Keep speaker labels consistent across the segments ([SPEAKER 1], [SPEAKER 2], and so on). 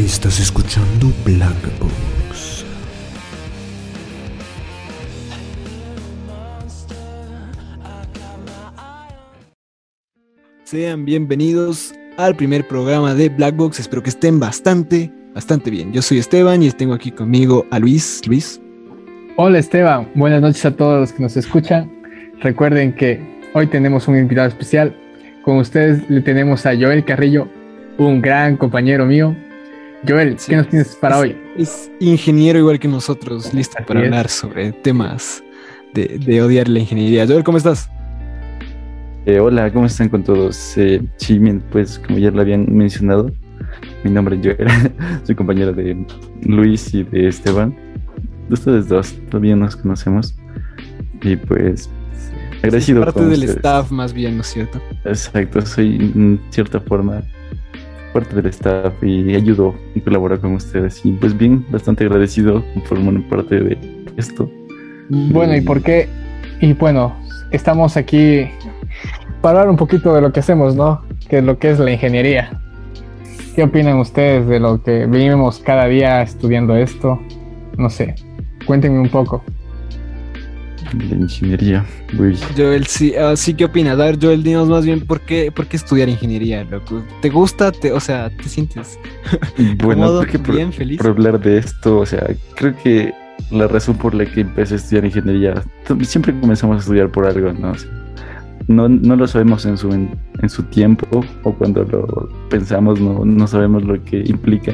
[SPEAKER 1] Estás escuchando Black Box.
[SPEAKER 2] Sean bienvenidos al primer programa de Black Box. Espero que estén bastante, bastante bien. Yo soy Esteban y tengo aquí conmigo a Luis. Luis.
[SPEAKER 3] Hola Esteban, buenas noches a todos los que nos escuchan. Recuerden que hoy tenemos un invitado especial. Con ustedes le tenemos a Joel Carrillo, un gran compañero mío. Joel,
[SPEAKER 2] Sí,
[SPEAKER 3] ¿qué nos tienes para
[SPEAKER 2] es-
[SPEAKER 3] hoy?
[SPEAKER 2] Es ingeniero igual que nosotros, listo
[SPEAKER 3] Así
[SPEAKER 2] para
[SPEAKER 3] es.
[SPEAKER 2] hablar sobre temas de, de odiar la ingeniería. Joel, ¿cómo estás?
[SPEAKER 4] Eh, hola, ¿cómo están con todos? Eh, sí, bien, pues como ya lo habían mencionado, mi nombre es Joel, soy compañero de Luis y de Esteban. De ustedes dos, todavía nos conocemos. Y pues, agradecido
[SPEAKER 2] Parte
[SPEAKER 4] con
[SPEAKER 2] del
[SPEAKER 4] ustedes.
[SPEAKER 2] staff más bien, ¿no es cierto?
[SPEAKER 4] Exacto, soy en cierta forma parte del staff y ayudo y colaboro con ustedes. Y pues bien, bastante agradecido por formar parte de esto.
[SPEAKER 3] Bueno, ¿y por qué? Y bueno, estamos aquí para hablar un poquito de lo que hacemos, ¿no? Que es lo que es la ingeniería. ¿Qué opinan ustedes de lo que vivimos cada día estudiando esto? No sé, cuéntenme un poco.
[SPEAKER 4] De ingeniería. Uy,
[SPEAKER 2] Joel, sí, ah, sí, ¿qué opinas? A ver, Joel, dinos más bien, ¿por qué, por qué estudiar ingeniería, loco? ¿Te gusta? Te, o sea, ¿te sientes
[SPEAKER 4] bueno,
[SPEAKER 2] cómodo,
[SPEAKER 4] creo que por-
[SPEAKER 2] bien, feliz?
[SPEAKER 4] por hablar de esto, o sea, creo que la razón por la que empecé a estudiar ingeniería, siempre comenzamos a estudiar por algo, ¿no? O sea, no, no lo sabemos en su, en, en su tiempo o cuando lo pensamos no, no sabemos lo que implica.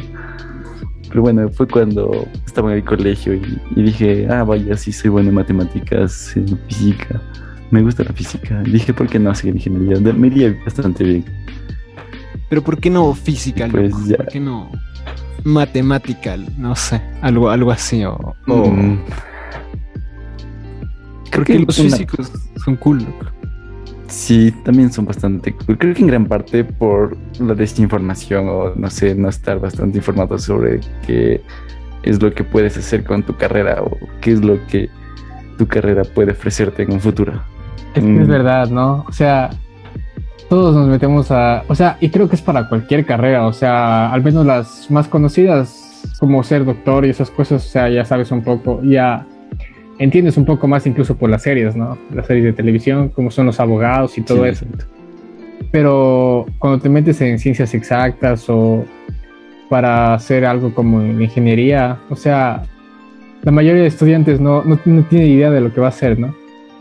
[SPEAKER 4] Pero bueno, fue cuando estaba en el colegio y, y dije, ah, vaya, sí soy bueno en matemáticas, en física, me gusta la física. Dije, ¿por qué no hacer ingeniería? Me iría bastante bien.
[SPEAKER 2] Pero ¿por qué no física,
[SPEAKER 4] Pues
[SPEAKER 2] loco?
[SPEAKER 4] ya.
[SPEAKER 2] ¿Por qué no matemática? No sé, algo, algo así o... o-
[SPEAKER 4] Mm. Creo
[SPEAKER 2] Porque
[SPEAKER 4] que
[SPEAKER 2] los
[SPEAKER 4] una-
[SPEAKER 2] físicos son cool, loco.
[SPEAKER 4] Sí, también son bastante. Creo que en gran parte por la desinformación o no sé, no estar bastante informado sobre qué es lo que puedes hacer con tu carrera o qué es lo que tu carrera puede ofrecerte en un futuro.
[SPEAKER 3] Es que
[SPEAKER 4] Mm.
[SPEAKER 3] es verdad, ¿no? O sea, todos nos metemos a... O sea, y creo que es para cualquier carrera, o sea, al menos las más conocidas, como ser doctor y esas cosas, o sea, ya sabes un poco, ya entiendes un poco más incluso por las series, ¿no? Las series de televisión, como son los abogados y todo
[SPEAKER 4] Sí,
[SPEAKER 3] eso. Pero cuando te metes en ciencias exactas o para hacer algo como en ingeniería, o sea, la mayoría de estudiantes no, no, no tiene idea de lo que va a hacer, ¿no?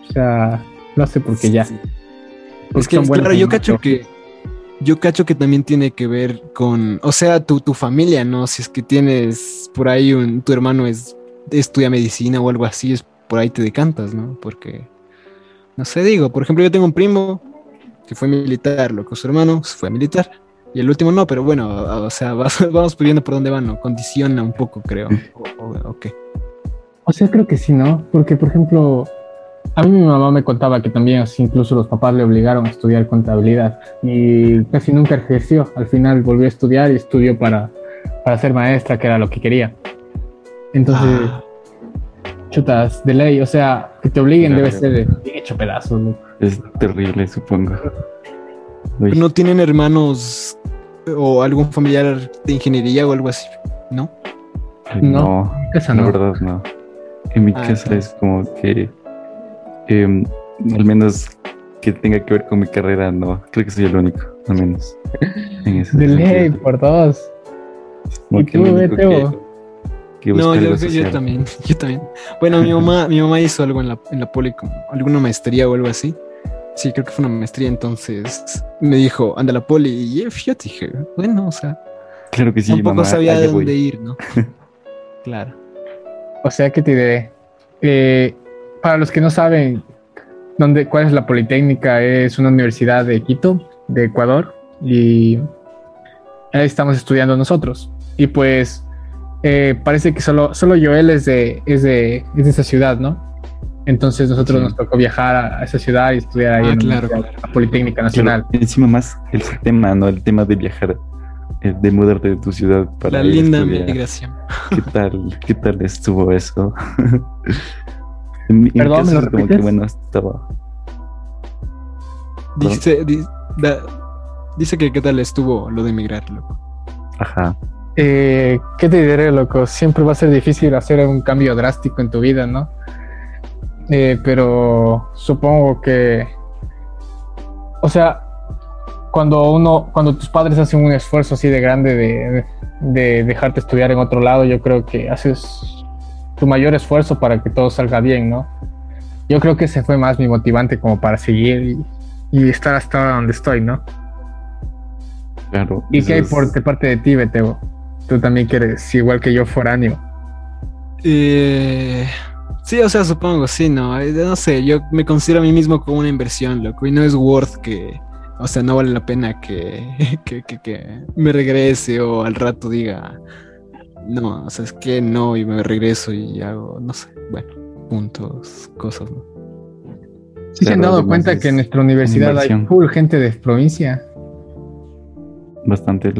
[SPEAKER 3] O sea, lo hace porque ya.
[SPEAKER 2] Sí.
[SPEAKER 3] porque
[SPEAKER 2] Es que, claro, yo cacho que... Yo cacho que también tiene que ver con, o sea, tu, tu familia, ¿no? Si es que tienes por ahí un, tu hermano es estudia medicina o algo así, es por ahí te decantas, ¿no? Porque, no sé, digo, por ejemplo, yo tengo un primo que fue militar, lo que su hermano fue militar, y el último no, pero bueno, o sea, vamos viendo por dónde van, ¿no? Condiciona un poco, creo. O, o- o
[SPEAKER 3] sea, creo que sí, ¿no? Porque, por ejemplo, a mí mi mamá me contaba que también incluso los papás le obligaron a estudiar contabilidad y casi nunca ejerció. Al final volvió a estudiar y estudió para, para ser maestra, que era lo que quería. Entonces,
[SPEAKER 2] Ah,
[SPEAKER 3] chutas, de ley, o sea, que te obliguen
[SPEAKER 4] Claro.
[SPEAKER 3] debe ser de bien hecho pedazos. ¿no?
[SPEAKER 4] Es terrible, supongo. Uy,
[SPEAKER 2] ¿No tienen hermanos o algún familiar de ingeniería o algo así? ¿No?
[SPEAKER 4] no,
[SPEAKER 3] En mi casa
[SPEAKER 4] la
[SPEAKER 3] no.
[SPEAKER 4] verdad no. En mi
[SPEAKER 2] Ah,
[SPEAKER 4] casa
[SPEAKER 2] entonces-
[SPEAKER 4] es como que, em, al menos que tenga que ver con mi carrera, no. Creo que soy el único, al menos. En ese
[SPEAKER 3] De ley, por dos.
[SPEAKER 4] Como
[SPEAKER 3] ¿Y
[SPEAKER 4] que el
[SPEAKER 3] tú,
[SPEAKER 4] único
[SPEAKER 3] Teo?
[SPEAKER 4] Que-
[SPEAKER 2] No, yo, también, yo también. Bueno, mi mamá, mi mamá hizo algo en la, en la poli, como alguna maestría o algo así. Sí, creo que fue una maestría, entonces me dijo, anda a la poli, y yo yo dije, bueno, o sea,
[SPEAKER 4] Claro que sí,
[SPEAKER 2] tampoco
[SPEAKER 4] mamá,
[SPEAKER 2] sabía de
[SPEAKER 4] voy.
[SPEAKER 2] dónde ir, ¿no? claro.
[SPEAKER 3] O sea, que te diré. Eh, para los que no saben dónde, cuál es la Politécnica, es una universidad de Quito, de Ecuador, y ahí estamos estudiando nosotros. Y pues eh, parece que solo, solo Joel es de, es, de, es de esa ciudad, ¿no? Entonces nosotros
[SPEAKER 4] Sí.
[SPEAKER 3] nos tocó viajar a, a esa ciudad y estudiar ahí
[SPEAKER 2] Ah,
[SPEAKER 3] en
[SPEAKER 2] claro,
[SPEAKER 3] la
[SPEAKER 2] claro.
[SPEAKER 3] Politécnica Nacional.
[SPEAKER 4] Encima más el tema, ¿no? El tema de viajar, eh, de mudarte de tu ciudad para
[SPEAKER 2] La linda
[SPEAKER 4] estudiar.
[SPEAKER 2] migración.
[SPEAKER 4] ¿Qué tal? ¿Qué tal estuvo eso? en en
[SPEAKER 3] Perdón,
[SPEAKER 4] caso
[SPEAKER 3] ¿me lo
[SPEAKER 4] es como que bueno, estaba.
[SPEAKER 2] Dice, di- da- dice que qué tal estuvo lo de emigrar, loco.
[SPEAKER 4] Ajá.
[SPEAKER 3] Eh, ¿qué te diré, loco? Siempre va a ser difícil hacer un cambio drástico en tu vida, ¿no? Eh, pero supongo que, o sea, cuando uno, cuando tus padres hacen un esfuerzo así de grande de, de dejarte estudiar en otro lado, yo creo que haces tu mayor esfuerzo para que todo salga bien, ¿no? Yo creo que ese fue más mi motivante como para seguir y, y estar hasta donde estoy, ¿no?
[SPEAKER 4] Claro.
[SPEAKER 3] ¿Y qué hay por de parte de ti, Beteo? Tú también quieres, igual que yo, foráneo.
[SPEAKER 2] Eh, sí, o sea, supongo, sí, no. eh, No sé, yo me considero a mí mismo como una inversión, loco, y no es worth que, o sea, no vale la pena que, que, que, que me regrese o al rato diga, no, o sea, es que no, y me regreso y hago, no sé, bueno, puntos, cosas, ¿no?
[SPEAKER 3] ¿Sí se han dado cuenta que en nuestra universidad hay full gente de provincia?
[SPEAKER 4] Bastante.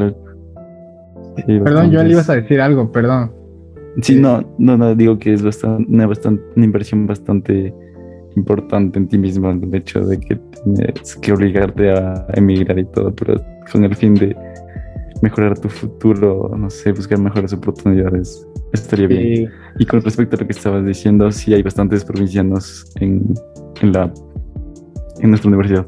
[SPEAKER 4] Sí,
[SPEAKER 3] Perdón, yo le ibas a decir algo, perdón.
[SPEAKER 4] Sí, no, no, no, digo que es bastante, una, bastante, una inversión bastante importante en ti mismo, el hecho de que tienes que obligarte a emigrar y todo, pero con el fin de mejorar tu futuro, no sé, buscar mejores oportunidades, estaría bien.
[SPEAKER 3] Y
[SPEAKER 4] Y con respecto a lo que estabas diciendo, sí hay bastantes provincianos en, en la en nuestra universidad.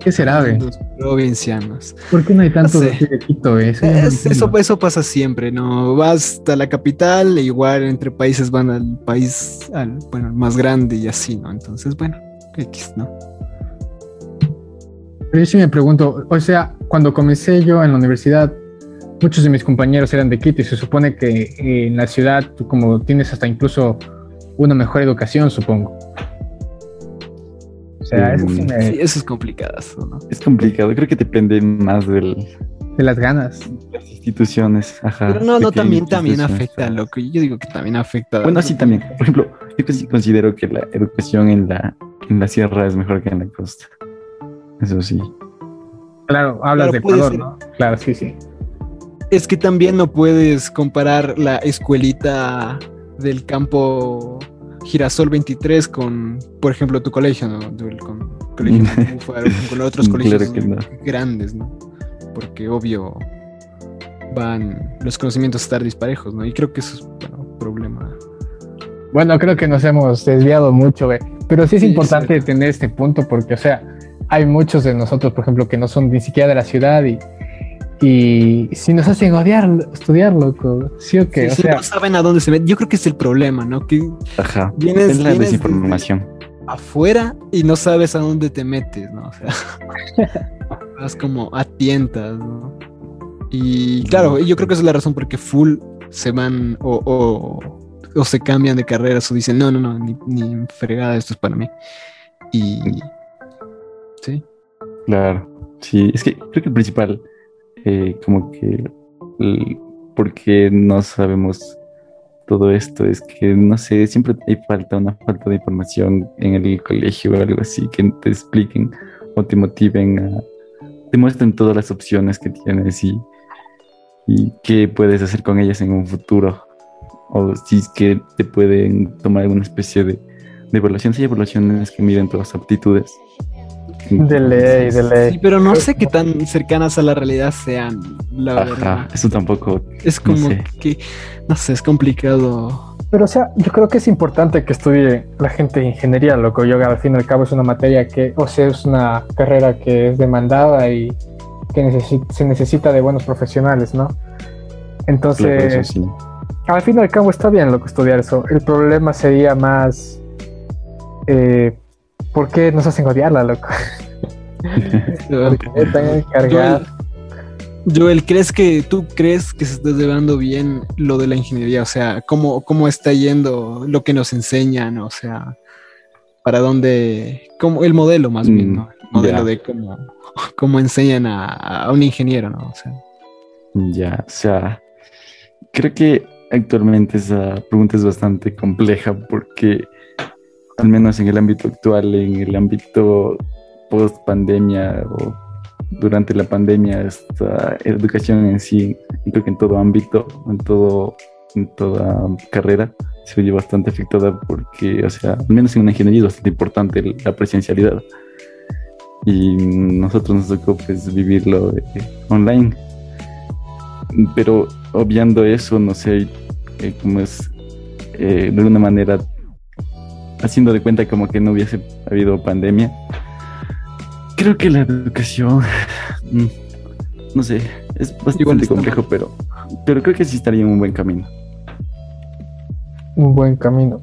[SPEAKER 3] ¿Qué será, ve?
[SPEAKER 2] Los provincianos.
[SPEAKER 3] ¿Por qué no hay tanto
[SPEAKER 2] sé.
[SPEAKER 3] de Quito, ve? Eso no
[SPEAKER 2] pasa siempre, ¿no? Vas hasta la capital, e igual entre países van al país al, bueno, al más grande y así, ¿no? Entonces, bueno, X, ¿no?
[SPEAKER 3] Pero yo sí me pregunto, o sea, cuando comencé yo en la universidad, muchos de mis compañeros eran de Quito y se supone que eh, en la ciudad tú como tienes hasta incluso una mejor educación, supongo. Sea, eso sí me-
[SPEAKER 2] Sí, eso es complicado, ¿no?
[SPEAKER 4] Es complicado, creo que depende más del,
[SPEAKER 3] de las ganas.
[SPEAKER 4] de las instituciones. Ajá,
[SPEAKER 2] Pero no, no, también, también afecta, loco. Yo digo que también afecta.
[SPEAKER 4] Bueno, sí, también. Por ejemplo, yo casi considero que la educación en la, en la sierra es mejor que en la costa. Eso sí.
[SPEAKER 3] Claro, hablas
[SPEAKER 2] Claro,
[SPEAKER 3] de Ecuador. ¿no? Claro, sí, sí.
[SPEAKER 2] Es que también no puedes comparar la escuelita del campo Girasol 23 con, por ejemplo, tu colegio, ¿no? Con, colegio con otros
[SPEAKER 4] Claro
[SPEAKER 2] colegios
[SPEAKER 4] que no.
[SPEAKER 2] grandes, ¿no? Porque obvio van los conocimientos a estar disparejos, ¿no? Y creo que eso es, bueno, un problema.
[SPEAKER 3] Bueno, creo que nos hemos desviado mucho, ve. Pero sí es
[SPEAKER 2] Sí,
[SPEAKER 3] importante tener este punto porque, o sea, hay muchos de nosotros, por ejemplo, que no son ni siquiera de la ciudad y, y si nos hacen odiar estudiar, loco, sí o qué,
[SPEAKER 2] Sí,
[SPEAKER 3] o sea,
[SPEAKER 2] no saben a dónde se meten. Yo creo que es el problema, ¿no? Que
[SPEAKER 4] Ajá.
[SPEAKER 2] Vienes-
[SPEAKER 4] es la
[SPEAKER 2] vienes
[SPEAKER 4] desinformación.
[SPEAKER 2] afuera y no sabes a dónde te metes, ¿no? O sea, vas como a tientas, ¿no? Y claro, yo creo que esa es la razón por qué full se van o, o, o se cambian de carreras o dicen, no, no, no, ni, ni fregada, esto es para mí. Y sí,
[SPEAKER 4] Claro. Sí, es que creo que el principal, eh, como que, porque no sabemos todo esto, es que, no sé, siempre hay falta, una falta de información en el colegio o algo así, que te expliquen o te motiven a, te muestren todas las opciones que tienes y, y qué puedes hacer con ellas en un futuro. O si es que te pueden tomar alguna especie de, de evaluación. Si hay evaluaciones que miden todas las aptitudes.
[SPEAKER 3] De ley, de ley.
[SPEAKER 2] sí, pero no sé qué tan cercanas a la realidad sean, la
[SPEAKER 4] Ajá,
[SPEAKER 2] verdad.
[SPEAKER 4] eso tampoco.
[SPEAKER 2] Es como
[SPEAKER 4] sé.
[SPEAKER 2] que, no sé, es complicado.
[SPEAKER 3] Pero, o sea, yo creo que es importante que estudie la gente de ingeniería, loco. Yo, al fin y al cabo, es una materia que, o sea, es una carrera que es demandada y que necesi- se necesita de buenos profesionales, ¿no? Entonces,
[SPEAKER 4] Claro, sí.
[SPEAKER 3] al fin y al cabo está bien lo que estudiar eso. El problema sería más, eh, ¿por qué nos hacen odiarla, loco? ¿Por qué tan encargada?
[SPEAKER 2] Joel, ¿crees que tú crees que se está llevando bien lo de la ingeniería? O sea, ¿cómo, cómo está yendo lo que nos enseñan? O sea, ¿para dónde? Cómo, el modelo más bien,
[SPEAKER 4] Mm,
[SPEAKER 2] ¿no? El modelo de cómo, cómo enseñan a, a un ingeniero, ¿no? O sea,
[SPEAKER 4] Ya, o sea, creo que actualmente esa pregunta es bastante compleja porque, al menos en el ámbito actual, en el ámbito post pandemia o durante la pandemia, esta educación en sí, creo que en todo ámbito, en todo, en toda carrera, se oye bastante afectada porque, o sea, al menos en una ingeniería es bastante importante la presencialidad. Y nosotros nos tocó pues vivirlo eh, online. pero obviando eso, no sé eh, cómo es, eh, de alguna manera, haciendo de cuenta como que no hubiese habido pandemia. Creo que la educación, mm, no sé, es bastante complejo, pero, pero creo que sí estaría en un buen camino.
[SPEAKER 3] Un buen camino.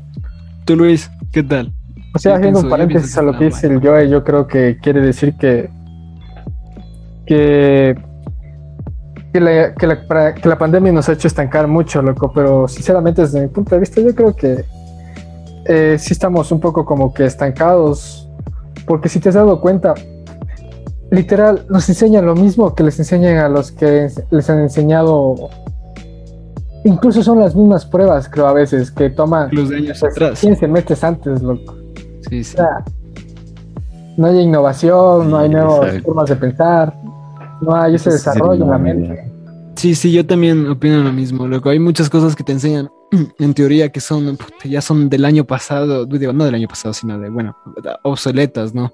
[SPEAKER 2] Tú, Luis, ¿qué tal?
[SPEAKER 3] O sea, haciendo un paréntesis a
[SPEAKER 2] que
[SPEAKER 3] lo que
[SPEAKER 2] está
[SPEAKER 3] dice el Joe, yo creo que quiere decir que que que la, que, la, que la pandemia nos ha hecho estancar mucho, loco, pero sinceramente desde mi punto de vista yo creo que eh, sí estamos un poco como que estancados, porque si te has dado cuenta, literal, nos enseñan lo mismo que les enseñan a los que les han enseñado, incluso son las mismas pruebas, creo, a veces, que toman
[SPEAKER 2] Los de años
[SPEAKER 3] pues,
[SPEAKER 2] atrás.
[SPEAKER 3] 100 semestres antes, loco.
[SPEAKER 2] Sí, sí.
[SPEAKER 3] O sea, no hay innovación, no hay nuevas
[SPEAKER 4] exacto.
[SPEAKER 3] formas de pensar, no hay ese
[SPEAKER 4] Eso
[SPEAKER 3] desarrollo en la mente.
[SPEAKER 4] idea.
[SPEAKER 2] Sí, sí, yo también opino lo mismo, loco. Hay muchas cosas que te enseñan en teoría que son, puta, ya son del año pasado, digo, no del año pasado, sino de, bueno, obsoletas, ¿no?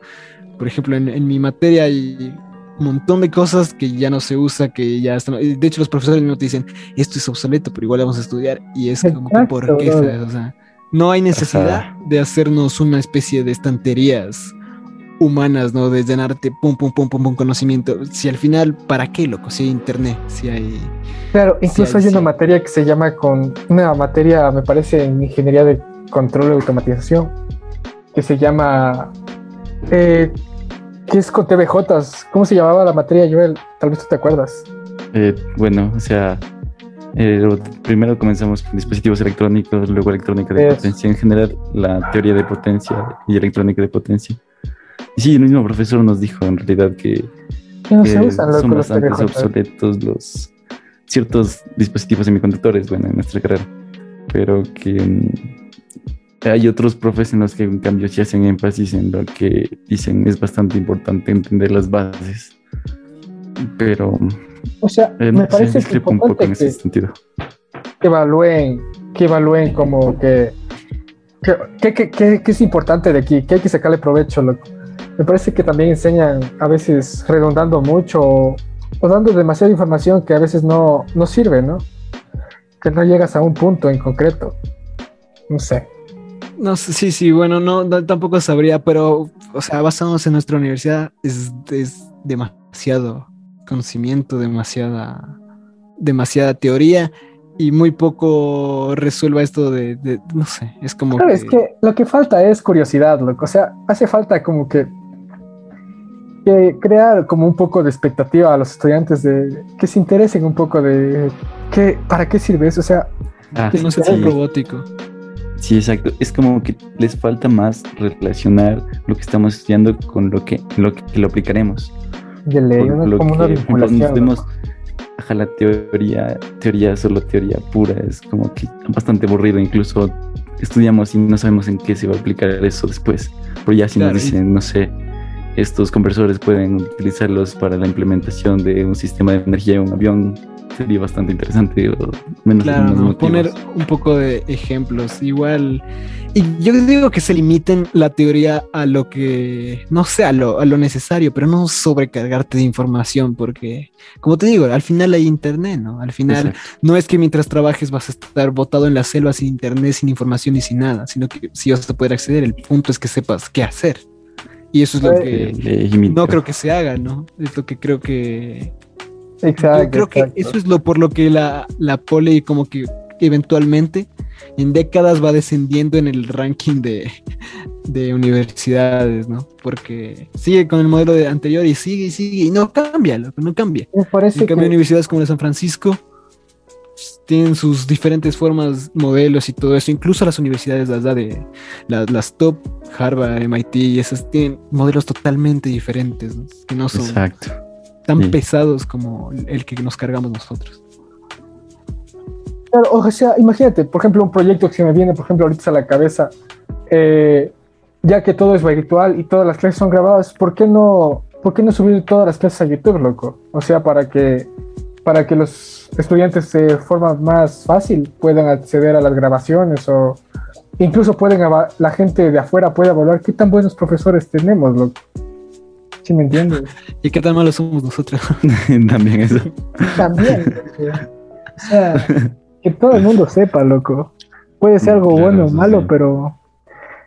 [SPEAKER 2] Por ejemplo, en, en mi materia hay un montón de cosas que ya no se usa, que ya están. De hecho, los profesores mismos te dicen, esto es obsoleto, pero igual vamos a estudiar. Y es como que, ¿por qué? O sea, no hay necesidad
[SPEAKER 4] Ajá.
[SPEAKER 2] de hacernos una especie de estanterías humanas, ¿no? De llenarte pum, pum, pum, pum, pum, conocimiento. Si al final, ¿para qué, loco? Si hay internet, si hay...
[SPEAKER 3] Claro, incluso hay una materia que se llama con una materia, me parece, en ingeniería de control y automatización, que se llama eh, que es con TVJs. ¿Cómo se llamaba la materia, Joel? Tal vez tú te acuerdas.
[SPEAKER 4] Eh, bueno, o sea, eh, primero comenzamos con dispositivos electrónicos, luego electrónica de potencia, en general la teoría de potencia y electrónica de potencia. Y sí, el mismo profesor nos dijo en realidad que,
[SPEAKER 3] no
[SPEAKER 4] que son bastante obsoletos los ciertos dispositivos semiconductores, bueno, en nuestra carrera, pero que mm, hay otros profes en los que en cambio sí hacen énfasis en lo que dicen es bastante importante entender las bases, pero
[SPEAKER 3] O sea,
[SPEAKER 4] eh,
[SPEAKER 3] me
[SPEAKER 4] no
[SPEAKER 3] parece que
[SPEAKER 4] un poco en
[SPEAKER 3] importante
[SPEAKER 4] ese
[SPEAKER 3] que,
[SPEAKER 4] sentido.
[SPEAKER 3] que evalúen, que evalúen como que que, que- que- que- que es importante de aquí, que hay que sacarle provecho, loco. Me parece que también enseñan a veces redondando mucho o, o dando demasiada información que a veces no, no sirve, ¿no? Que no llegas a un punto en concreto. No sé.
[SPEAKER 2] No sé, sí, sí, bueno, no, no, tampoco sabría, pero, o sea, basándonos en nuestra universidad, es, es demasiado conocimiento, demasiada, demasiada teoría y muy poco resuelva esto de, de- no sé, es como
[SPEAKER 3] Claro,
[SPEAKER 2] que,
[SPEAKER 3] es que lo que falta es curiosidad, loco. O sea, hace falta como que, que crear como un poco de expectativa a los estudiantes de que se interesen un poco de qué, para qué sirve eso. O sea,
[SPEAKER 4] Ah,
[SPEAKER 2] que no sea robótico.
[SPEAKER 4] Sí, exacto. Es como que les falta más relacionar lo que estamos estudiando con lo que lo que lo aplicaremos.
[SPEAKER 3] de ley, una-
[SPEAKER 4] lo
[SPEAKER 3] como una
[SPEAKER 4] que, por ejemplo, nos
[SPEAKER 3] vinculación.
[SPEAKER 4] vemos, ajá, la teoría, teoría, solo teoría pura, es como que bastante aburrido. Incluso estudiamos y no sabemos en qué se va a aplicar eso después. Pero ya si
[SPEAKER 2] Claro,
[SPEAKER 4] nos dicen, no sé, estos conversores pueden utilizarlos para la implementación de un sistema de energía en un avión, sería bastante interesante. o menos
[SPEAKER 2] Claro, ¿no? poner un poco de ejemplos, igual. Y yo digo que se limiten la teoría a lo que, no sé, a lo, a lo necesario, pero no sobrecargarte de información, porque, como te digo, al final hay internet, ¿no? Al final
[SPEAKER 4] Exacto.
[SPEAKER 2] no es que mientras trabajes vas a estar botado en la selva sin internet, sin información y sin nada, sino que sí vas a poder acceder. El punto es que sepas qué hacer. Y eso es lo
[SPEAKER 3] Pues,
[SPEAKER 2] que
[SPEAKER 4] Eh,
[SPEAKER 2] no creo que se haga, ¿no? Es lo que creo que
[SPEAKER 3] Exacto.
[SPEAKER 2] yo creo que eso es lo por lo que la, la poli como que eventualmente en décadas va descendiendo en el ranking de, de universidades, ¿no? Porque sigue con el modelo de anterior y sigue y sigue y no cambia, loco, no cambia.
[SPEAKER 3] Me parece
[SPEAKER 2] En cambio,
[SPEAKER 3] que-
[SPEAKER 2] universidades como la de San Francisco pues, tienen sus diferentes formas, modelos y todo eso. Incluso las universidades, las de la- las top, Harvard, MIT, y esas tienen modelos totalmente diferentes, ¿no? que no son
[SPEAKER 4] Exacto.
[SPEAKER 2] Tan
[SPEAKER 4] sí.
[SPEAKER 2] pesados como el que nos cargamos nosotros.
[SPEAKER 3] Claro, o sea, imagínate, por ejemplo, un proyecto que se me viene, por ejemplo, ahorita a la cabeza, eh, ya que todo es virtual y todas las clases son grabadas, ¿por qué no, por qué no subir todas las clases a YouTube, loco? O sea, para que, para que los estudiantes de forma más fácil puedan acceder a las grabaciones o incluso pueden la gente de afuera puede evaluar qué tan buenos profesores tenemos, loco. ¿Sí me entiendes?
[SPEAKER 2] ¿Y qué tan malos somos nosotros?
[SPEAKER 4] También eso.
[SPEAKER 3] También. loco. O sea, que todo el mundo sepa, loco. Puede ser algo
[SPEAKER 4] Claro,
[SPEAKER 3] bueno o malo,
[SPEAKER 4] sí.
[SPEAKER 3] pero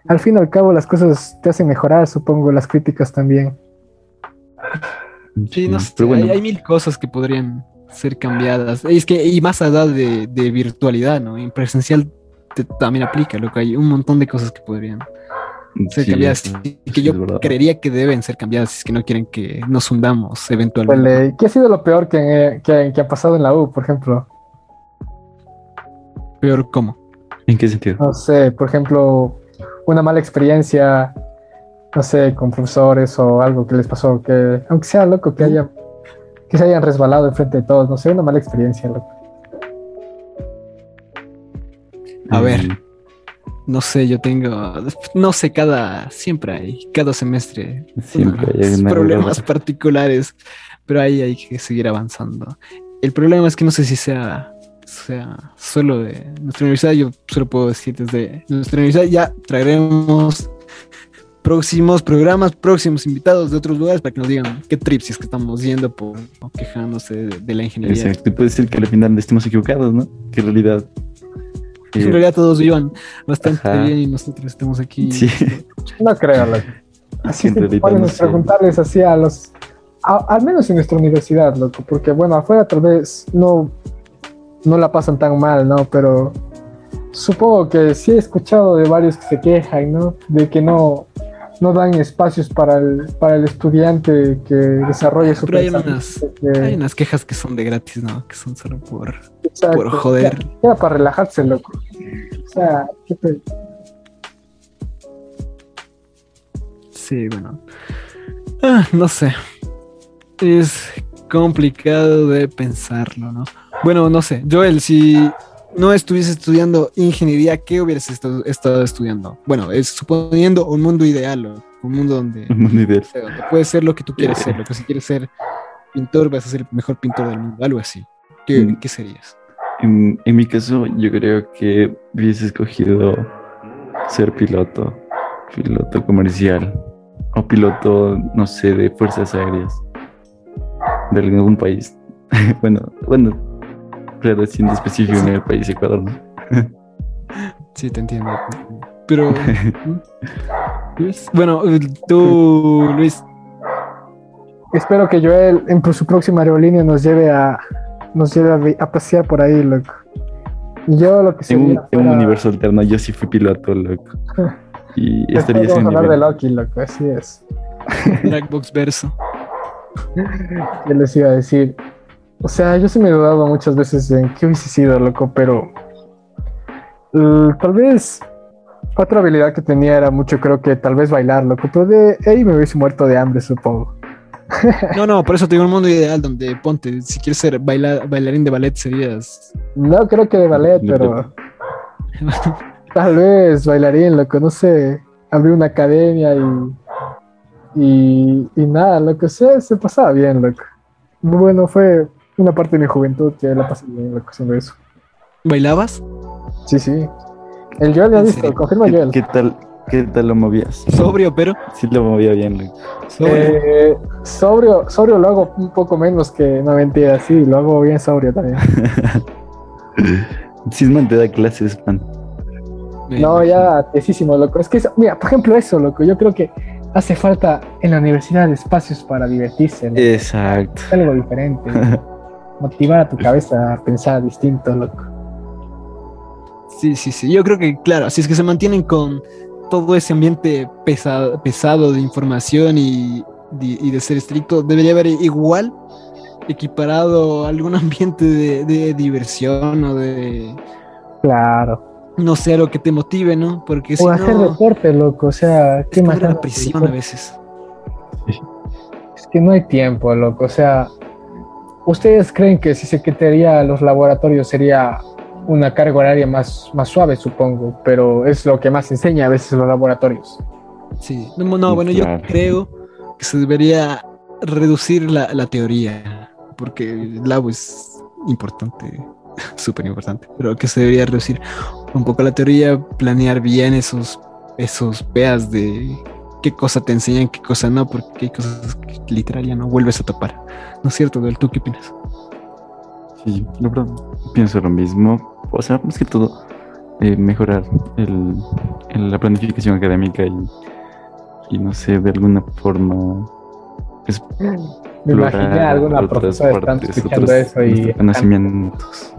[SPEAKER 3] al fin y al cabo las cosas te hacen mejorar, supongo, las críticas también.
[SPEAKER 2] Sí, no sé,
[SPEAKER 4] Pero bueno,
[SPEAKER 2] hay, hay mil cosas que podrían ser cambiadas. Es que, y más allá de, de virtualidad, ¿no? En presencial te- también aplica, lo que hay un montón de cosas que podrían ser
[SPEAKER 4] sí,
[SPEAKER 2] cambiadas
[SPEAKER 4] eso-
[SPEAKER 2] y que
[SPEAKER 4] sí
[SPEAKER 2] yo creería que deben ser cambiadas si es que no quieren que nos hundamos eventualmente.
[SPEAKER 3] ¿Qué ha sido lo peor que, que- que ha pasado en la U, por ejemplo?
[SPEAKER 2] Peor cómo.
[SPEAKER 4] ¿En qué sentido?
[SPEAKER 3] No sé, por ejemplo, una mala experiencia, no sé, con profesores o algo que les pasó, que aunque sea loco, que haya que se hayan resbalado enfrente de todos, no sé, una mala experiencia, loco.
[SPEAKER 2] A ver. No sé, yo tengo, no sé, cada, siempre hay, cada semestre
[SPEAKER 4] Siempre hay
[SPEAKER 2] problemas particulares, pero ahí hay que seguir avanzando. El problema es que no sé si sea, sea solo de nuestra universidad, yo solo puedo decir desde nuestra universidad ya traeremos próximos programas, próximos invitados de otros lugares para que nos digan qué trips es que estamos yendo por o quejándose de, de la ingeniería.
[SPEAKER 4] Exacto. Puede ser que al final estemos equivocados, ¿no? Que en realidad. Eh,
[SPEAKER 2] En realidad todos iban bastante
[SPEAKER 4] Ajá.
[SPEAKER 2] bien y nosotros estamos aquí.
[SPEAKER 4] Sí.
[SPEAKER 3] No creo, loco. Así que
[SPEAKER 4] sé.
[SPEAKER 3] preguntarles así a los, a- al menos en nuestra universidad, loco, porque bueno, afuera tal vez no, no la pasan tan mal, ¿no? Pero supongo que sí he escuchado de varios que se quejan, ¿no? De que no, no dan espacios para el, para el estudiante que desarrolle su
[SPEAKER 2] Pero hay unas, hay unas quejas que son de gratis, ¿no? Que son solo por...
[SPEAKER 3] exacto,
[SPEAKER 2] por joder.
[SPEAKER 3] Era, era para relajarse, loco. O sea, ¿qué te-
[SPEAKER 2] Sí, bueno. Ah, no sé. Es complicado de pensarlo, ¿no? Bueno, no sé. Joel, si no estuviese estudiando ingeniería, ¿qué hubieras estado, estado estudiando? Bueno, es suponiendo un mundo ideal, un mundo donde,
[SPEAKER 4] Un mundo ideal.
[SPEAKER 2] o sea, donde puedes ser lo que tú quieres ser. Lo que si quieres ser pintor, vas a ser el mejor pintor del mundo, algo así. ¿Qué,
[SPEAKER 4] Mm.
[SPEAKER 2] qué serías?
[SPEAKER 4] En, en mi caso, yo creo que hubiese escogido ser piloto, piloto comercial o piloto, no sé, de fuerzas aéreas de algún país. bueno, bueno, claro, siendo específico en el país Ecuador, ¿no?
[SPEAKER 2] Sí, te entiendo. Pero, ¿mm? Bueno, tú, Luis,
[SPEAKER 3] Espero que Joel en su próxima aerolínea nos lleve a nos lleve a, pasear por ahí, loco. Y yo lo que
[SPEAKER 4] En un, en un universo alterno, yo sí fui piloto, loco. Y
[SPEAKER 3] Después
[SPEAKER 4] estaría
[SPEAKER 3] vamos a hablar de. Loki, loco, así es.
[SPEAKER 2] Blackbox Verso.
[SPEAKER 3] Yo les iba a decir. O sea, yo sí me he dudado muchas veces en qué hubiese sido, loco, pero eh, tal vez otra habilidad que tenía era mucho, creo que tal vez bailar, loco, pero de ahí me hubiese muerto de hambre, supongo.
[SPEAKER 2] No, no, por eso te digo un mundo ideal donde ponte, si quieres ser baila- bailarín de ballet serías.
[SPEAKER 3] No creo que de ballet, pero tal vez bailarín, loco, no sé, abrir una academia y, y, y nada, lo que sea, se pasaba bien, loco. Bueno, fue una parte de mi juventud que la pasé bien, loco, haciendo eso.
[SPEAKER 2] ¿Bailabas?
[SPEAKER 3] Sí, sí. El Joel ya ha
[SPEAKER 2] ¿En
[SPEAKER 3] visto, confirma
[SPEAKER 4] ¿Qué,
[SPEAKER 3] Joel.
[SPEAKER 4] qué tal, ¿Qué tal lo movías?
[SPEAKER 2] Sobrio, pero.
[SPEAKER 4] Sí lo movía bien.
[SPEAKER 2] Sobrio.
[SPEAKER 3] Eh, sobrio, sobrio lo hago un poco menos que no mentira, sí, lo hago bien sobrio también.
[SPEAKER 4] Sisman te da clases, man.
[SPEAKER 3] No, ya, tesísimo, loco. Es que, eso- mira, por ejemplo, eso, loco. Yo creo que hace falta en la universidad espacios para divertirse.
[SPEAKER 4] Exacto.
[SPEAKER 3] algo diferente. Motivar a tu cabeza a pensar distinto, loco.
[SPEAKER 2] Sí, sí, sí. Yo creo que, claro, si es que se mantienen con todo ese ambiente pesado, pesado de información y, de ser estricto, debería haber igual equiparado algún ambiente de, de diversión o de,
[SPEAKER 3] Claro.
[SPEAKER 2] no sé, algo que te motive, ¿no? Porque si
[SPEAKER 3] O hacer
[SPEAKER 2] no,
[SPEAKER 3] deporte, loco. O sea, ¿qué más?
[SPEAKER 2] la prisión a veces.
[SPEAKER 3] Es que no hay tiempo, loco. O sea, ¿ustedes creen que si se quitaría los laboratorios sería una carga horaria más, más suave, supongo? Pero es lo que más enseña a veces los laboratorios.
[SPEAKER 2] Sí. No, no, bueno,
[SPEAKER 4] Claro.
[SPEAKER 2] yo creo que se debería reducir la, la teoría, porque el labo es importante, súper importante, pero que se debería reducir un poco la teoría, planear bien esos, esos PEAs de qué cosa te enseñan, qué cosa no, porque hay cosas que literal ya no vuelves a topar. ¿No es cierto, Del? ¿Tú qué opinas?
[SPEAKER 4] Sí, la verdad, pienso lo mismo. O sea, más que todo, eh, mejorar el, el- la planificación académica y, y no sé, de alguna forma es
[SPEAKER 3] Me imaginé a alguna
[SPEAKER 4] otras
[SPEAKER 3] profesora escuchando
[SPEAKER 4] otros
[SPEAKER 3] eso y
[SPEAKER 4] conocimientos.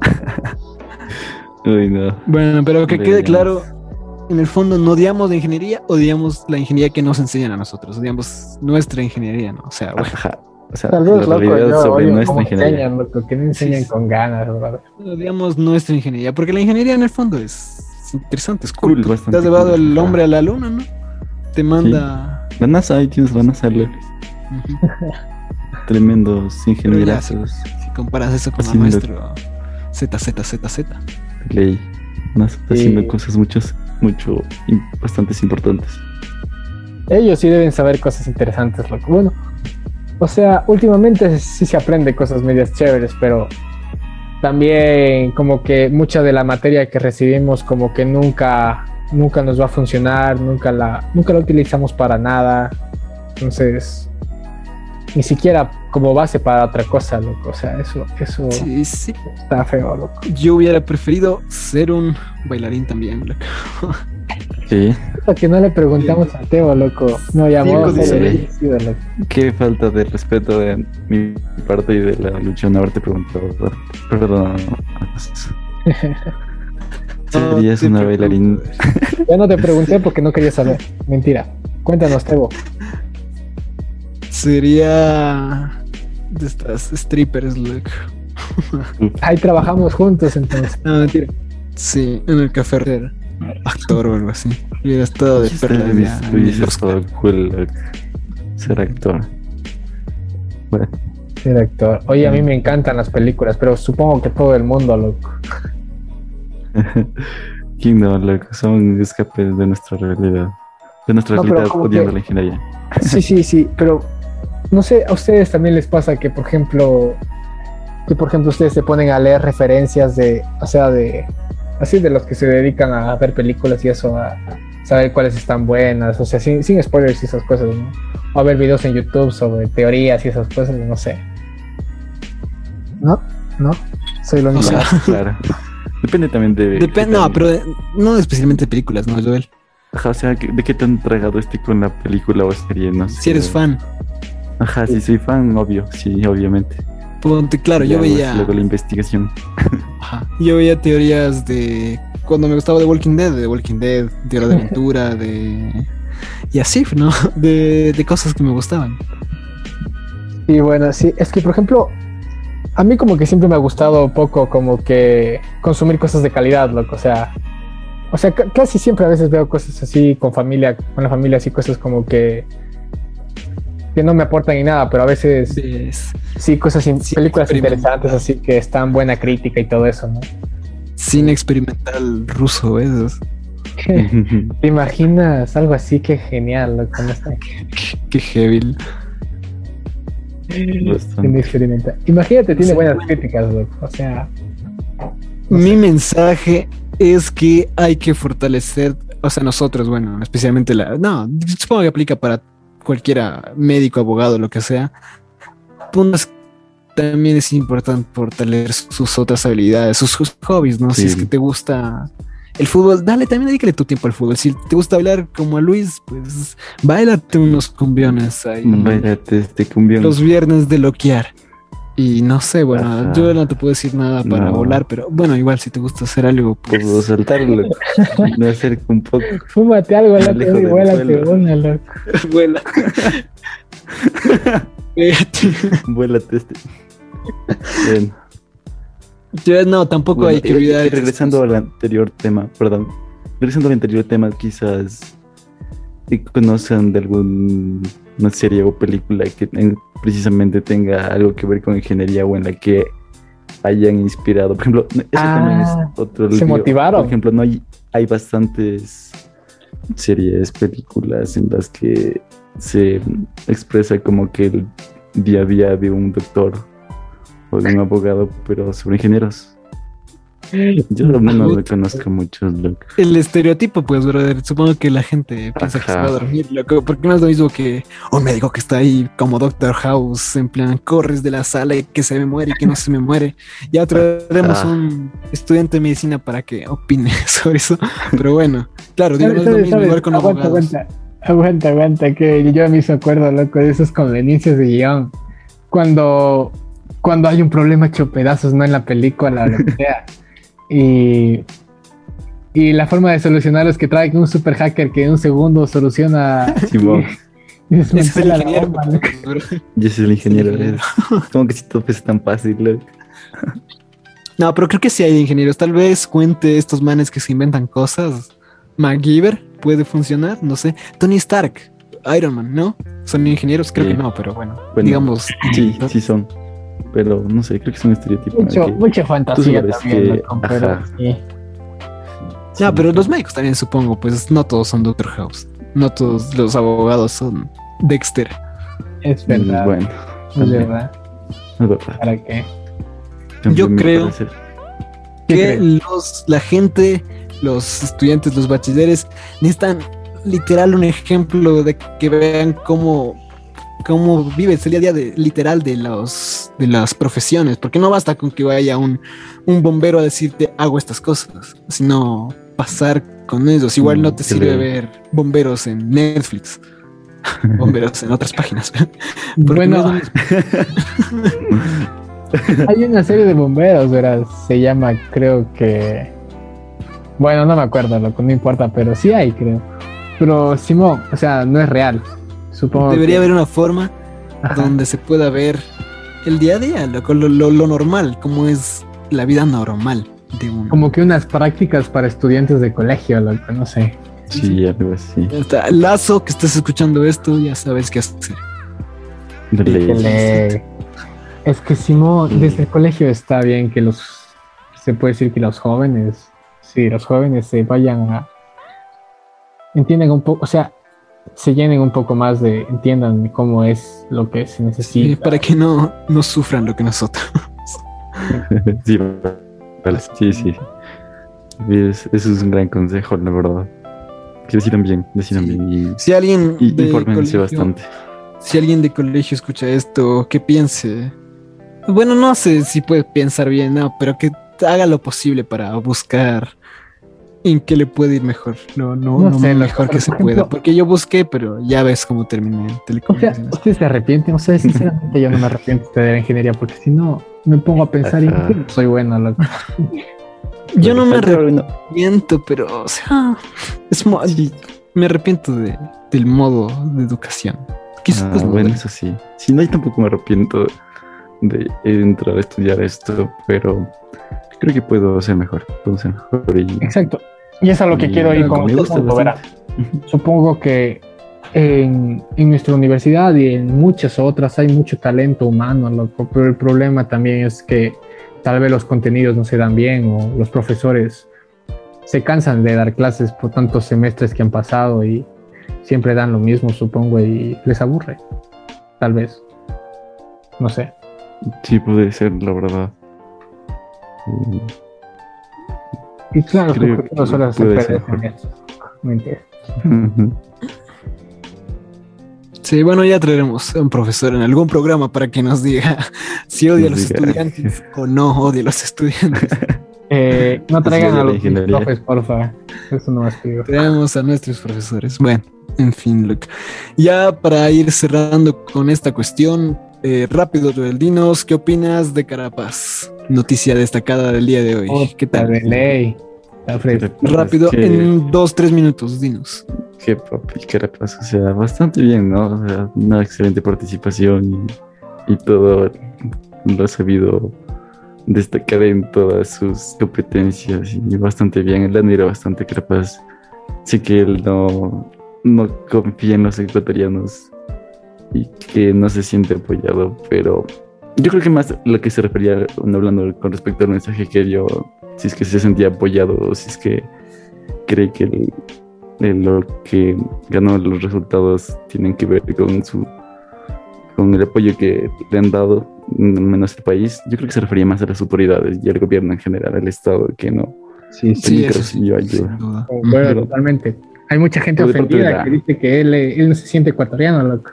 [SPEAKER 4] Uy, no.
[SPEAKER 2] Bueno, pero que quede claro, en el fondo no odiamos la ingeniería, odiamos la ingeniería que nos enseñan a nosotros, odiamos nuestra ingeniería, ¿no? O sea, bueno,
[SPEAKER 4] Ajá. O sea,
[SPEAKER 3] Tal vez,
[SPEAKER 4] la
[SPEAKER 3] loco, yo
[SPEAKER 4] sobre
[SPEAKER 3] odio
[SPEAKER 4] nuestra ingeniería.
[SPEAKER 3] enseñan, loco, que no enseñan
[SPEAKER 2] Sí, sí.
[SPEAKER 3] con ganas, brother.
[SPEAKER 2] odiamos nuestra ingeniería, porque la ingeniería en el fondo es interesante, es cool.
[SPEAKER 4] Cool,
[SPEAKER 2] Tú
[SPEAKER 4] bastante
[SPEAKER 2] te has llevado
[SPEAKER 4] cool,
[SPEAKER 2] el hombre a la luna, ¿no? Te manda...
[SPEAKER 4] La NASA, ahí tienes la NASA, Leo.
[SPEAKER 2] Ujú.
[SPEAKER 4] tremendos
[SPEAKER 2] ya,
[SPEAKER 4] ingenierazos.
[SPEAKER 2] Si comparas eso con
[SPEAKER 4] Haciendo-
[SPEAKER 2] nuestro, Z, Z, Z, Z.
[SPEAKER 4] Ley. NASA está
[SPEAKER 3] Sí.
[SPEAKER 4] haciendo cosas muchas, mucho, bastantes importantes.
[SPEAKER 3] Ellos sí deben saber cosas interesantes, loco. Bueno, o sea, últimamente sí se aprende cosas medias chéveres, pero también como que mucha de la materia que recibimos como que nunca, nunca nos va a funcionar, nunca la, nunca la utilizamos para nada. Entonces, ni siquiera como base para otra cosa, loco. O sea, eso, eso
[SPEAKER 2] Sí, sí.
[SPEAKER 3] está feo, loco.
[SPEAKER 2] Yo hubiera preferido ser un bailarín también, loco.
[SPEAKER 4] Sí.
[SPEAKER 3] Que no le preguntamos a Teo, loco. No llamó
[SPEAKER 2] Sí.
[SPEAKER 4] Qué falta de respeto de mi parte y de la lucha no haberte preguntado. Perdón. Serías una bailarín.
[SPEAKER 3] Ya no te pregunté porque no quería saber. Mentira. Cuéntanos, Tebo.
[SPEAKER 2] Sería de estas strippers, loco.
[SPEAKER 3] Ahí trabajamos juntos entonces.
[SPEAKER 2] No, mentira. Sí, en el café ser actor o algo así. Hubiera estado de
[SPEAKER 4] Hubiese estado cool ser actor. Bueno,
[SPEAKER 3] Ser actor. Oye, a mí me encantan las películas, pero supongo que todo el mundo, loco.
[SPEAKER 4] Kingdom, loco, son escapes de nuestra realidad. De nuestra
[SPEAKER 3] No,
[SPEAKER 4] realidad odiando
[SPEAKER 3] que-
[SPEAKER 4] la ingeniería.
[SPEAKER 3] Sí, sí, sí, pero no sé, a ustedes también les pasa que, por ejemplo, que por ejemplo ustedes se ponen a leer referencias de, o sea, de, así de los que se dedican a ver películas y eso, a saber cuáles están buenas, o sea, sin, sin spoilers y esas cosas, ¿no? O a ver videos en YouTube sobre teorías y esas cosas, no sé. ¿No? ¿No? Soy lo
[SPEAKER 2] O
[SPEAKER 3] único.
[SPEAKER 2] sea,
[SPEAKER 4] Claro. Depende también de.
[SPEAKER 2] Depende, no, pero de- no especialmente de películas, ¿no, Joel?
[SPEAKER 4] Ajá, o sea, de qué tan tragado esté con la película o serie, no sé.
[SPEAKER 2] Si eres fan,
[SPEAKER 4] Ajá, sí, soy fan, obvio, sí, obviamente.
[SPEAKER 2] ponte claro, yo
[SPEAKER 4] Ya,
[SPEAKER 2] veía.
[SPEAKER 4] Luego la investigación.
[SPEAKER 2] Ajá. Yo veía teorías de cuando me gustaba The Walking Dead, de Walking Dead, de Hora de Aventura, de. Y así, ¿no? De, de cosas que me gustaban.
[SPEAKER 3] Y bueno, sí, es que por ejemplo, a mí como que siempre me ha gustado poco como que consumir cosas de calidad, loco, o sea, o sea, ca- casi siempre a veces veo cosas así con familia, con la familia, así cosas como que que no me aportan ni nada, pero a veces
[SPEAKER 2] Ves,
[SPEAKER 3] sí cosas, in-
[SPEAKER 2] Sí,
[SPEAKER 3] películas interesantes así que están buena crítica y todo eso, ¿no?
[SPEAKER 2] Cine experimental ruso, ¿ves?
[SPEAKER 3] ¿Te imaginas algo así? Qué genial, loco, no.
[SPEAKER 2] Qué, qué heavy.
[SPEAKER 3] Cine experimental. Imagínate, tiene
[SPEAKER 2] Sí,
[SPEAKER 3] buenas críticas, loco, o sea, No
[SPEAKER 2] Mi mensaje es que hay que fortalecer, o sea, nosotros, bueno, especialmente la. No, supongo que aplica para cualquiera médico, abogado, lo que sea. También es importante fortalecer sus otras habilidades, sus, sus hobbies, ¿no? Si
[SPEAKER 4] Sí.
[SPEAKER 2] es que te gusta el fútbol, dale, también dedícale tu tiempo al fútbol. Si te gusta bailar como a Luis, pues bailate unos cumbiones ahí.
[SPEAKER 4] Bailate este cumbión.
[SPEAKER 2] Los viernes de loquear. Y no sé, bueno,
[SPEAKER 4] Ajá.
[SPEAKER 2] yo no te puedo decir nada para
[SPEAKER 4] No.
[SPEAKER 2] volar, pero bueno, igual si te gusta hacer algo, pues.
[SPEAKER 4] Puedo saltarlo. Me acerco un poco.
[SPEAKER 3] fúmate algo, loco, y vuélate
[SPEAKER 4] suelo.
[SPEAKER 3] una, loco.
[SPEAKER 2] vuela.
[SPEAKER 4] Vuélate este. Bien.
[SPEAKER 2] Yo, no, tampoco
[SPEAKER 4] Bueno,
[SPEAKER 2] hay que olvidar.
[SPEAKER 4] regresando al anterior tema, perdón. Regresando al anterior tema, quizás que conozcan de alguna serie o película que precisamente tenga algo que ver con ingeniería o en la que hayan inspirado. Por ejemplo, eso también
[SPEAKER 3] Ah,
[SPEAKER 4] es otro
[SPEAKER 3] se motivaron.
[SPEAKER 4] Por ejemplo, no hay, hay bastantes series, películas en las que se expresa como que el día a día de un doctor o de un abogado, pero sobre ingenieros. Yo al menos no conozco muchos, loco.
[SPEAKER 2] El estereotipo, pues, brother. Supongo que la gente piensa que se va a
[SPEAKER 4] Ajá.
[SPEAKER 2] dormir, loco. Porque no es lo mismo que un médico que está ahí como Doctor House, en plan, corres de la sala y que se me muere y que no se me muere. Ya traeremos
[SPEAKER 4] Ah.
[SPEAKER 2] un estudiante de medicina para que opine sobre eso. Pero bueno, claro, digo, no
[SPEAKER 3] ¿Sabes,
[SPEAKER 2] es lo mismo
[SPEAKER 3] sabes?
[SPEAKER 2] igual con
[SPEAKER 3] aguanta,
[SPEAKER 2] abogados.
[SPEAKER 3] aguanta, aguanta, aguanta, que yo me hizo acuerdo, loco, de esas conveniencias de guion. Cuando, cuando hay un problema hecho pedazos, ¿no? En la película, o lo que sea. Y, y la forma de solucionarlo es que trae un super hacker que en un segundo soluciona y
[SPEAKER 2] es el ingeniero.
[SPEAKER 3] bomba,
[SPEAKER 4] yo soy el ingeniero. Como que si todo es tan fácil.
[SPEAKER 2] No, pero creo que sí hay ingenieros. Tal vez cuente estos manes que se inventan cosas. MacGyver puede funcionar, no sé. Tony Stark, Iron Man, ¿no? Son ingenieros, creo
[SPEAKER 4] Sí.
[SPEAKER 2] que no, pero bueno,
[SPEAKER 4] Bueno,
[SPEAKER 2] digamos.
[SPEAKER 4] Sí, sí son. Pero no sé, creo que es un estereotipo.
[SPEAKER 3] Mucho,
[SPEAKER 4] que-
[SPEAKER 3] mucha fantasía también,
[SPEAKER 4] que-
[SPEAKER 3] pero
[SPEAKER 4] ajá.
[SPEAKER 3] sí.
[SPEAKER 4] Sí.
[SPEAKER 2] pero los médicos también supongo, pues no todos son Doctor House. No todos los abogados son Dexter.
[SPEAKER 3] Es
[SPEAKER 4] Mm,
[SPEAKER 3] verdad,
[SPEAKER 4] Bueno,
[SPEAKER 3] es verdad.
[SPEAKER 4] es verdad.
[SPEAKER 3] ¿Para qué?
[SPEAKER 2] Yo creo-
[SPEAKER 4] parece-
[SPEAKER 3] ¿Qué
[SPEAKER 2] Que los, la gente, los estudiantes, los bachilleres, necesitan literal un ejemplo de que vean cómo, cómo vives el día a día de, literal de los de las profesiones, porque no basta con que vaya un, un bombero a decirte hago estas cosas, sino pasar con ellos. Igual no te
[SPEAKER 4] Mm,
[SPEAKER 2] sirve
[SPEAKER 4] creo.
[SPEAKER 2] ver bomberos en Netflix, bomberos en otras páginas.
[SPEAKER 3] Bueno,
[SPEAKER 2] no.
[SPEAKER 3] Hay una serie de bomberos, ¿verdad? Se llama, creo que. Bueno, no me acuerdo, loco, no importa, pero sí hay, creo. Pero Simón, o sea, no es real. Supongo.
[SPEAKER 2] debería
[SPEAKER 3] que-
[SPEAKER 2] haber una forma
[SPEAKER 3] Ajá.
[SPEAKER 2] donde se pueda ver el día a día, lo, lo, lo- lo normal, cómo es la vida normal de.
[SPEAKER 3] Como que unas prácticas para estudiantes de colegio, loco, no sé.
[SPEAKER 4] Sí, algo así.
[SPEAKER 2] Está. Lazo, que estés escuchando esto, ya sabes qué hacer.
[SPEAKER 4] De ley.
[SPEAKER 3] Que le- Es que Simón, desde el colegio está bien que los. Se puede decir que los jóvenes. Sí, los jóvenes se vayan a. Entiendan un poco, o sea, se llenen un poco más de. Entiendan cómo es lo que se
[SPEAKER 2] Sí,
[SPEAKER 3] necesita.
[SPEAKER 2] para que no, no sufran lo que nosotros.
[SPEAKER 4] sí, vale, sí, sí. Es- eso es un gran consejo, la verdad. Que decidan bien, decidan
[SPEAKER 2] Sí.
[SPEAKER 4] bien y,
[SPEAKER 2] Si alguien
[SPEAKER 4] y
[SPEAKER 2] de colegio-
[SPEAKER 4] bastante.
[SPEAKER 2] si alguien de colegio escucha esto, que piense. Bueno, no sé si puede pensar bien, no, pero que haga lo posible para buscar en qué le puede ir mejor. No, no,
[SPEAKER 3] No
[SPEAKER 2] no
[SPEAKER 3] sé,
[SPEAKER 2] mejor que se pueda. Porque yo busqué, pero ya ves cómo terminé en
[SPEAKER 3] O sea,
[SPEAKER 2] telecomunicaciones.
[SPEAKER 3] ustedes se arrepienten, o sea, sinceramente yo no me arrepiento de estudiar ingeniería porque si no me pongo a pensar y soy bueno, loco.
[SPEAKER 2] yo no me arrepiento, pero, o sea, es me arrepiento de, del modo de educación. Quizás
[SPEAKER 4] Ah,
[SPEAKER 2] no,
[SPEAKER 4] bueno, eso sí. Sí, no, yo tampoco me arrepiento de entrar a estudiar esto, pero creo que puedo hacer mejor. Puedo hacer mejor y,
[SPEAKER 3] Exacto. Y es a lo que
[SPEAKER 4] y
[SPEAKER 3] quiero ir con este punto. Supongo que en, en nuestra universidad y en muchas otras hay mucho talento humano, loco, pero el problema también es que tal vez los contenidos no se dan bien o los profesores se cansan de dar clases por tantos semestres que han pasado y siempre dan lo mismo, supongo, y les aburre. Tal vez. No sé.
[SPEAKER 4] Sí, puede ser, la verdad. Y-
[SPEAKER 3] Y claro,
[SPEAKER 4] Creo
[SPEAKER 3] no
[SPEAKER 4] que mejor.
[SPEAKER 3] semestres. Mentira.
[SPEAKER 4] Ujú.
[SPEAKER 2] Sí, bueno, ya traeremos a un profesor en algún programa para que nos diga si odia a los
[SPEAKER 4] diga.
[SPEAKER 2] estudiantes o no odia a los estudiantes.
[SPEAKER 3] Eh, no
[SPEAKER 4] Así
[SPEAKER 3] traigan a los profes, porfa. Eso no más pido.
[SPEAKER 2] Traemos a nuestros profesores. Bueno, en fin, Luke. Ya para ir cerrando con esta cuestión, eh, rápido, Joel, dinos, ¿qué opinas de Carapaz? Noticia destacada del día de hoy. ¿Qué
[SPEAKER 3] Puta
[SPEAKER 2] tal?
[SPEAKER 3] de ley.
[SPEAKER 2] Rápido,
[SPEAKER 4] que-
[SPEAKER 2] en dos, tres minutos, dinos.
[SPEAKER 4] Qué papi, qué rapaz, o sea, bastante bien, ¿no? O sea, una excelente participación y, y todo lo ha sabido destacar en todas sus competencias y bastante bien. Él admiro bastante capaz. Sé que él no, no confía en los ecuatorianos y que no se siente apoyado, pero yo creo que más lo que se refería, hablando con respecto al mensaje que dio, si es que se sentía apoyado o si es que cree que el- de lo que ganó los resultados tienen que ver con su con el apoyo que le han dado menos el país, yo creo que se refería más a las autoridades y al gobierno en general, al Estado, que no.
[SPEAKER 3] Sí,
[SPEAKER 2] Sí, eso
[SPEAKER 4] sí, yo ayuda.
[SPEAKER 3] Bueno,
[SPEAKER 4] Pero-
[SPEAKER 3] totalmente. Hay mucha gente ofendida que dice que él, él no se siente ecuatoriano, loco.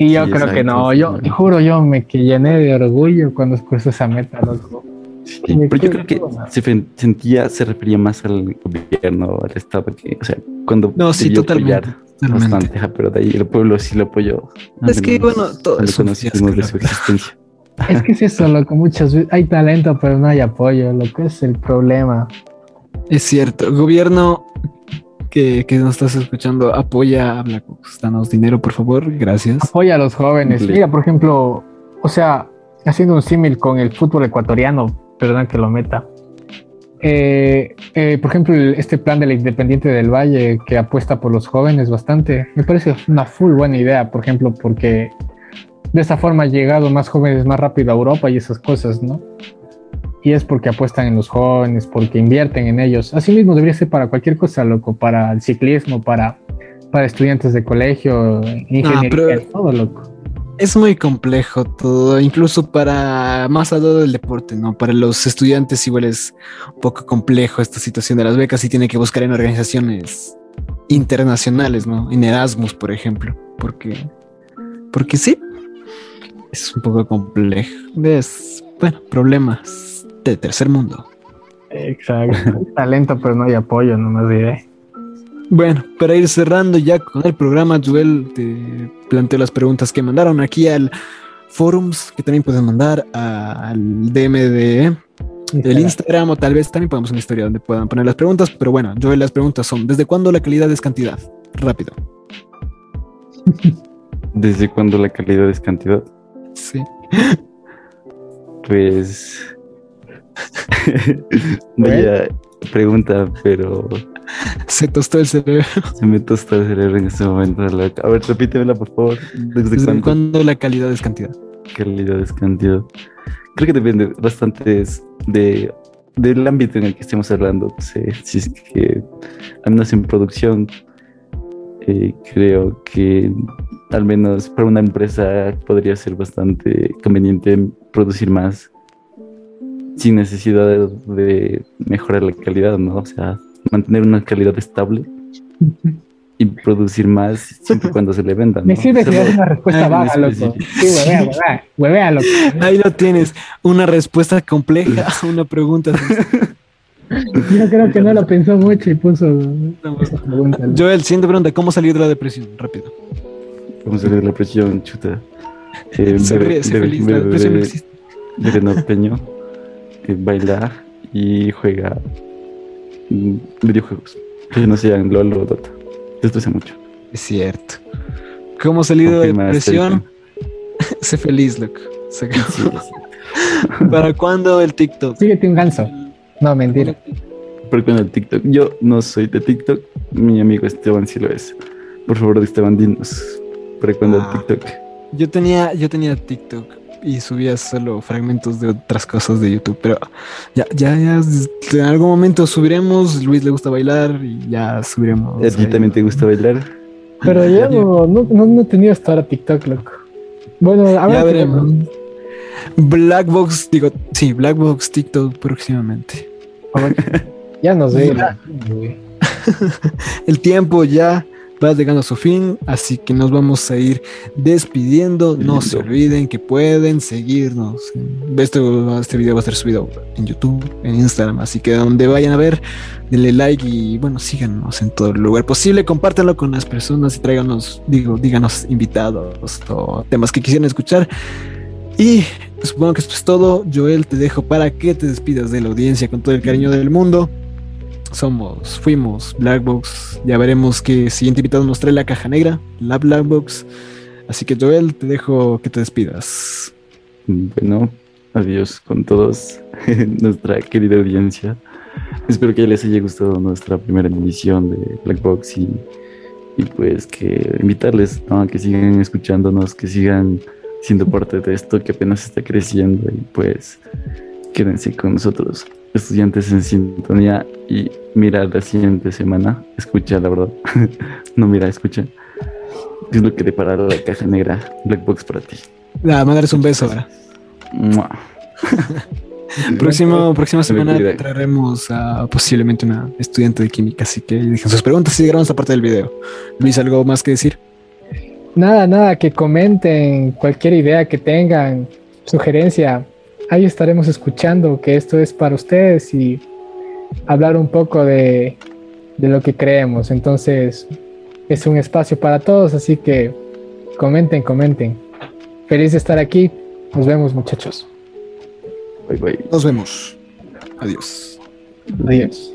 [SPEAKER 3] Y yo
[SPEAKER 4] Sí,
[SPEAKER 3] creo que no, yo te juro, yo me que llené de orgullo cuando puse esa meta, loco.
[SPEAKER 4] Sí, pero yo creo que se sentía, se refería más al gobierno, al Estado, que, o sea, cuando
[SPEAKER 2] No, sí, totalmente.
[SPEAKER 4] bastante, pero de ahí el pueblo sí lo apoyó.
[SPEAKER 2] Es que,
[SPEAKER 4] menos
[SPEAKER 2] bueno, todo
[SPEAKER 4] cuando
[SPEAKER 2] es un
[SPEAKER 4] conocimos de su existencia.
[SPEAKER 3] Es que es eso, loco, muchas veces hay talento, pero no hay apoyo, lo que es el problema.
[SPEAKER 2] Es cierto. Gobierno que, que nos estás escuchando, apoya a Black Box. Danos dinero, por favor. Gracias.
[SPEAKER 3] Apoya a los jóvenes. Mira, por ejemplo, o sea, haciendo un símil con el fútbol ecuatoriano, perdón que lo meta. Eh, eh, por ejemplo, este plan del Independiente del Valle que apuesta por los jóvenes bastante, me parece una full buena idea, por ejemplo, porque de esa forma han llegado más jóvenes más rápido a Europa y esas cosas, ¿no? Y es porque apuestan en los jóvenes, porque invierten en ellos. Asimismo, debería ser para cualquier cosa, loco, para el ciclismo, para, para estudiantes de colegio, ingeniería, todo, loco.
[SPEAKER 2] Es muy complejo todo, incluso para más allá del deporte, ¿no? Para los estudiantes igual es un poco complejo esta situación de las becas y tiene que buscar en organizaciones internacionales, ¿no? En Erasmus, por ejemplo, porque, porque sí, es un poco complejo. Es, bueno, problemas de tercer mundo.
[SPEAKER 3] Exacto. Talento, pero no hay apoyo, nomás diré.
[SPEAKER 2] Bueno, para ir cerrando ya con el programa, Joel te planteo las preguntas que mandaron aquí al forums, que también pueden mandar al DM de del Instagram o tal vez también podemos una historia donde puedan poner las preguntas, pero bueno, Joel, las preguntas son, ¿desde cuándo la calidad es cantidad? Rápido.
[SPEAKER 4] ¿Desde cuándo la calidad es cantidad?
[SPEAKER 2] Sí.
[SPEAKER 4] Pues. Vaya pregunta, pero
[SPEAKER 2] Se tostó el cerebro.
[SPEAKER 4] se me tosta el cerebro en este momento. A ver, repítemela, por favor. ¿Desde,
[SPEAKER 2] ¿Desde
[SPEAKER 4] cuándo
[SPEAKER 2] cuándo la calidad es cantidad?
[SPEAKER 4] calidad es cantidad? Creo que depende bastante de, del ámbito en el que estemos hablando. Si es que, al menos en producción, eh, creo que al menos para una empresa podría ser bastante conveniente producir más sin necesidad de, de mejorar la calidad, ¿no? O sea, mantener una calidad estable y producir más siempre y cuando se le venda. ¿no?
[SPEAKER 3] Me sirve que
[SPEAKER 4] Solo-
[SPEAKER 3] das una respuesta
[SPEAKER 2] Ay,
[SPEAKER 3] vaga, loco. Sí, huevea, huevea, huevea, loco.
[SPEAKER 2] Ahí lo tienes, una respuesta compleja a una pregunta.
[SPEAKER 3] Yo creo que no lo pensó mucho y puso pregunta. loco.
[SPEAKER 2] Joel, siguiente pregunta, ¿cómo salir de la depresión? Rápido.
[SPEAKER 4] Vamos a ver la presión, chuta. Eh,
[SPEAKER 2] Se
[SPEAKER 4] bebe-
[SPEAKER 2] ríe, se
[SPEAKER 4] bebe-
[SPEAKER 2] feliz, la
[SPEAKER 4] bebe-
[SPEAKER 2] depresión no existe.
[SPEAKER 4] bebe norteño, eh, baila y juega videojuegos. Que no sean LOL o Dota. Esto hace mucho.
[SPEAKER 2] Es cierto. ¿Cómo salir de depresión? sé feliz, loco. Sé que-
[SPEAKER 4] Sí, sí.
[SPEAKER 2] ¿Para cuándo el TikTok?
[SPEAKER 3] Síguete un ganso. No, mentira.
[SPEAKER 4] Pero con el TikTok. Yo no soy de TikTok. Mi amigo Esteban sí lo es. Por favor, Esteban, dinos. ¿Para cuándo
[SPEAKER 2] Ah.
[SPEAKER 4] el TikTok?
[SPEAKER 2] Yo tenía, yo tenía TikTok y subía solo fragmentos de otras cosas de YouTube, pero ya, ya, ya, en algún momento subiremos. Luis le gusta bailar y ya subiremos.
[SPEAKER 4] ¿A ti también te gusta bailar?
[SPEAKER 3] Pero yo no, no, no, no he tenido hasta ahora TikTok, loco. Bueno, a
[SPEAKER 2] Ya
[SPEAKER 3] ver.
[SPEAKER 2] veremos. Blackbox, digo, sí, Blackbox TikTok próximamente.
[SPEAKER 3] Ya no sé.
[SPEAKER 2] Ya.
[SPEAKER 3] güey.
[SPEAKER 2] El tiempo ya va llegando a su fin, así que nos vamos a ir despidiendo. No se olviden que pueden seguirnos. Esto, este video va a estar subido en YouTube, en Instagram, así que donde vayan a ver, denle like y bueno, síganos en todo el lugar posible. Compártanlo con las personas y tráiganos, digo, díganos invitados o temas que quisieran escuchar. Y supongo que esto es todo. Joel, te dejo para que te despidas de la audiencia con todo el cariño del mundo somos, fuimos Blackbox. Ya veremos qué siguiente invitado nos trae la caja negra, la Blackbox. Así que Joel, te dejo que te despidas.
[SPEAKER 4] Bueno, adiós con todos, nuestra querida audiencia. Espero que les haya gustado nuestra primera emisión de Black Box y, y pues que invitarles a que sigan escuchándonos, que sigan siendo parte de esto que apenas está creciendo y pues quédense con nosotros, estudiantes en sintonía y mira la siguiente semana, escucha la verdad, no mira, escucha. ¿Qué es lo que depara la caja negra Black Box para ti?
[SPEAKER 2] La mandarles un beso ahora. Próximo, próxima semana traeremos a posiblemente una estudiante de química, así que dejen sus preguntas y grabamos esta parte del video. Luis, ¿algo más que decir?
[SPEAKER 3] Nada, nada, que comenten cualquier idea que tengan, sugerencia. Ahí estaremos escuchando que esto es para ustedes y hablar un poco de, de lo que creemos. Entonces, es un espacio para todos, así que comenten, comenten. Feliz de estar aquí. Nos vemos, muchachos.
[SPEAKER 4] Bye, bye.
[SPEAKER 2] Nos vemos. Adiós.
[SPEAKER 3] Adiós.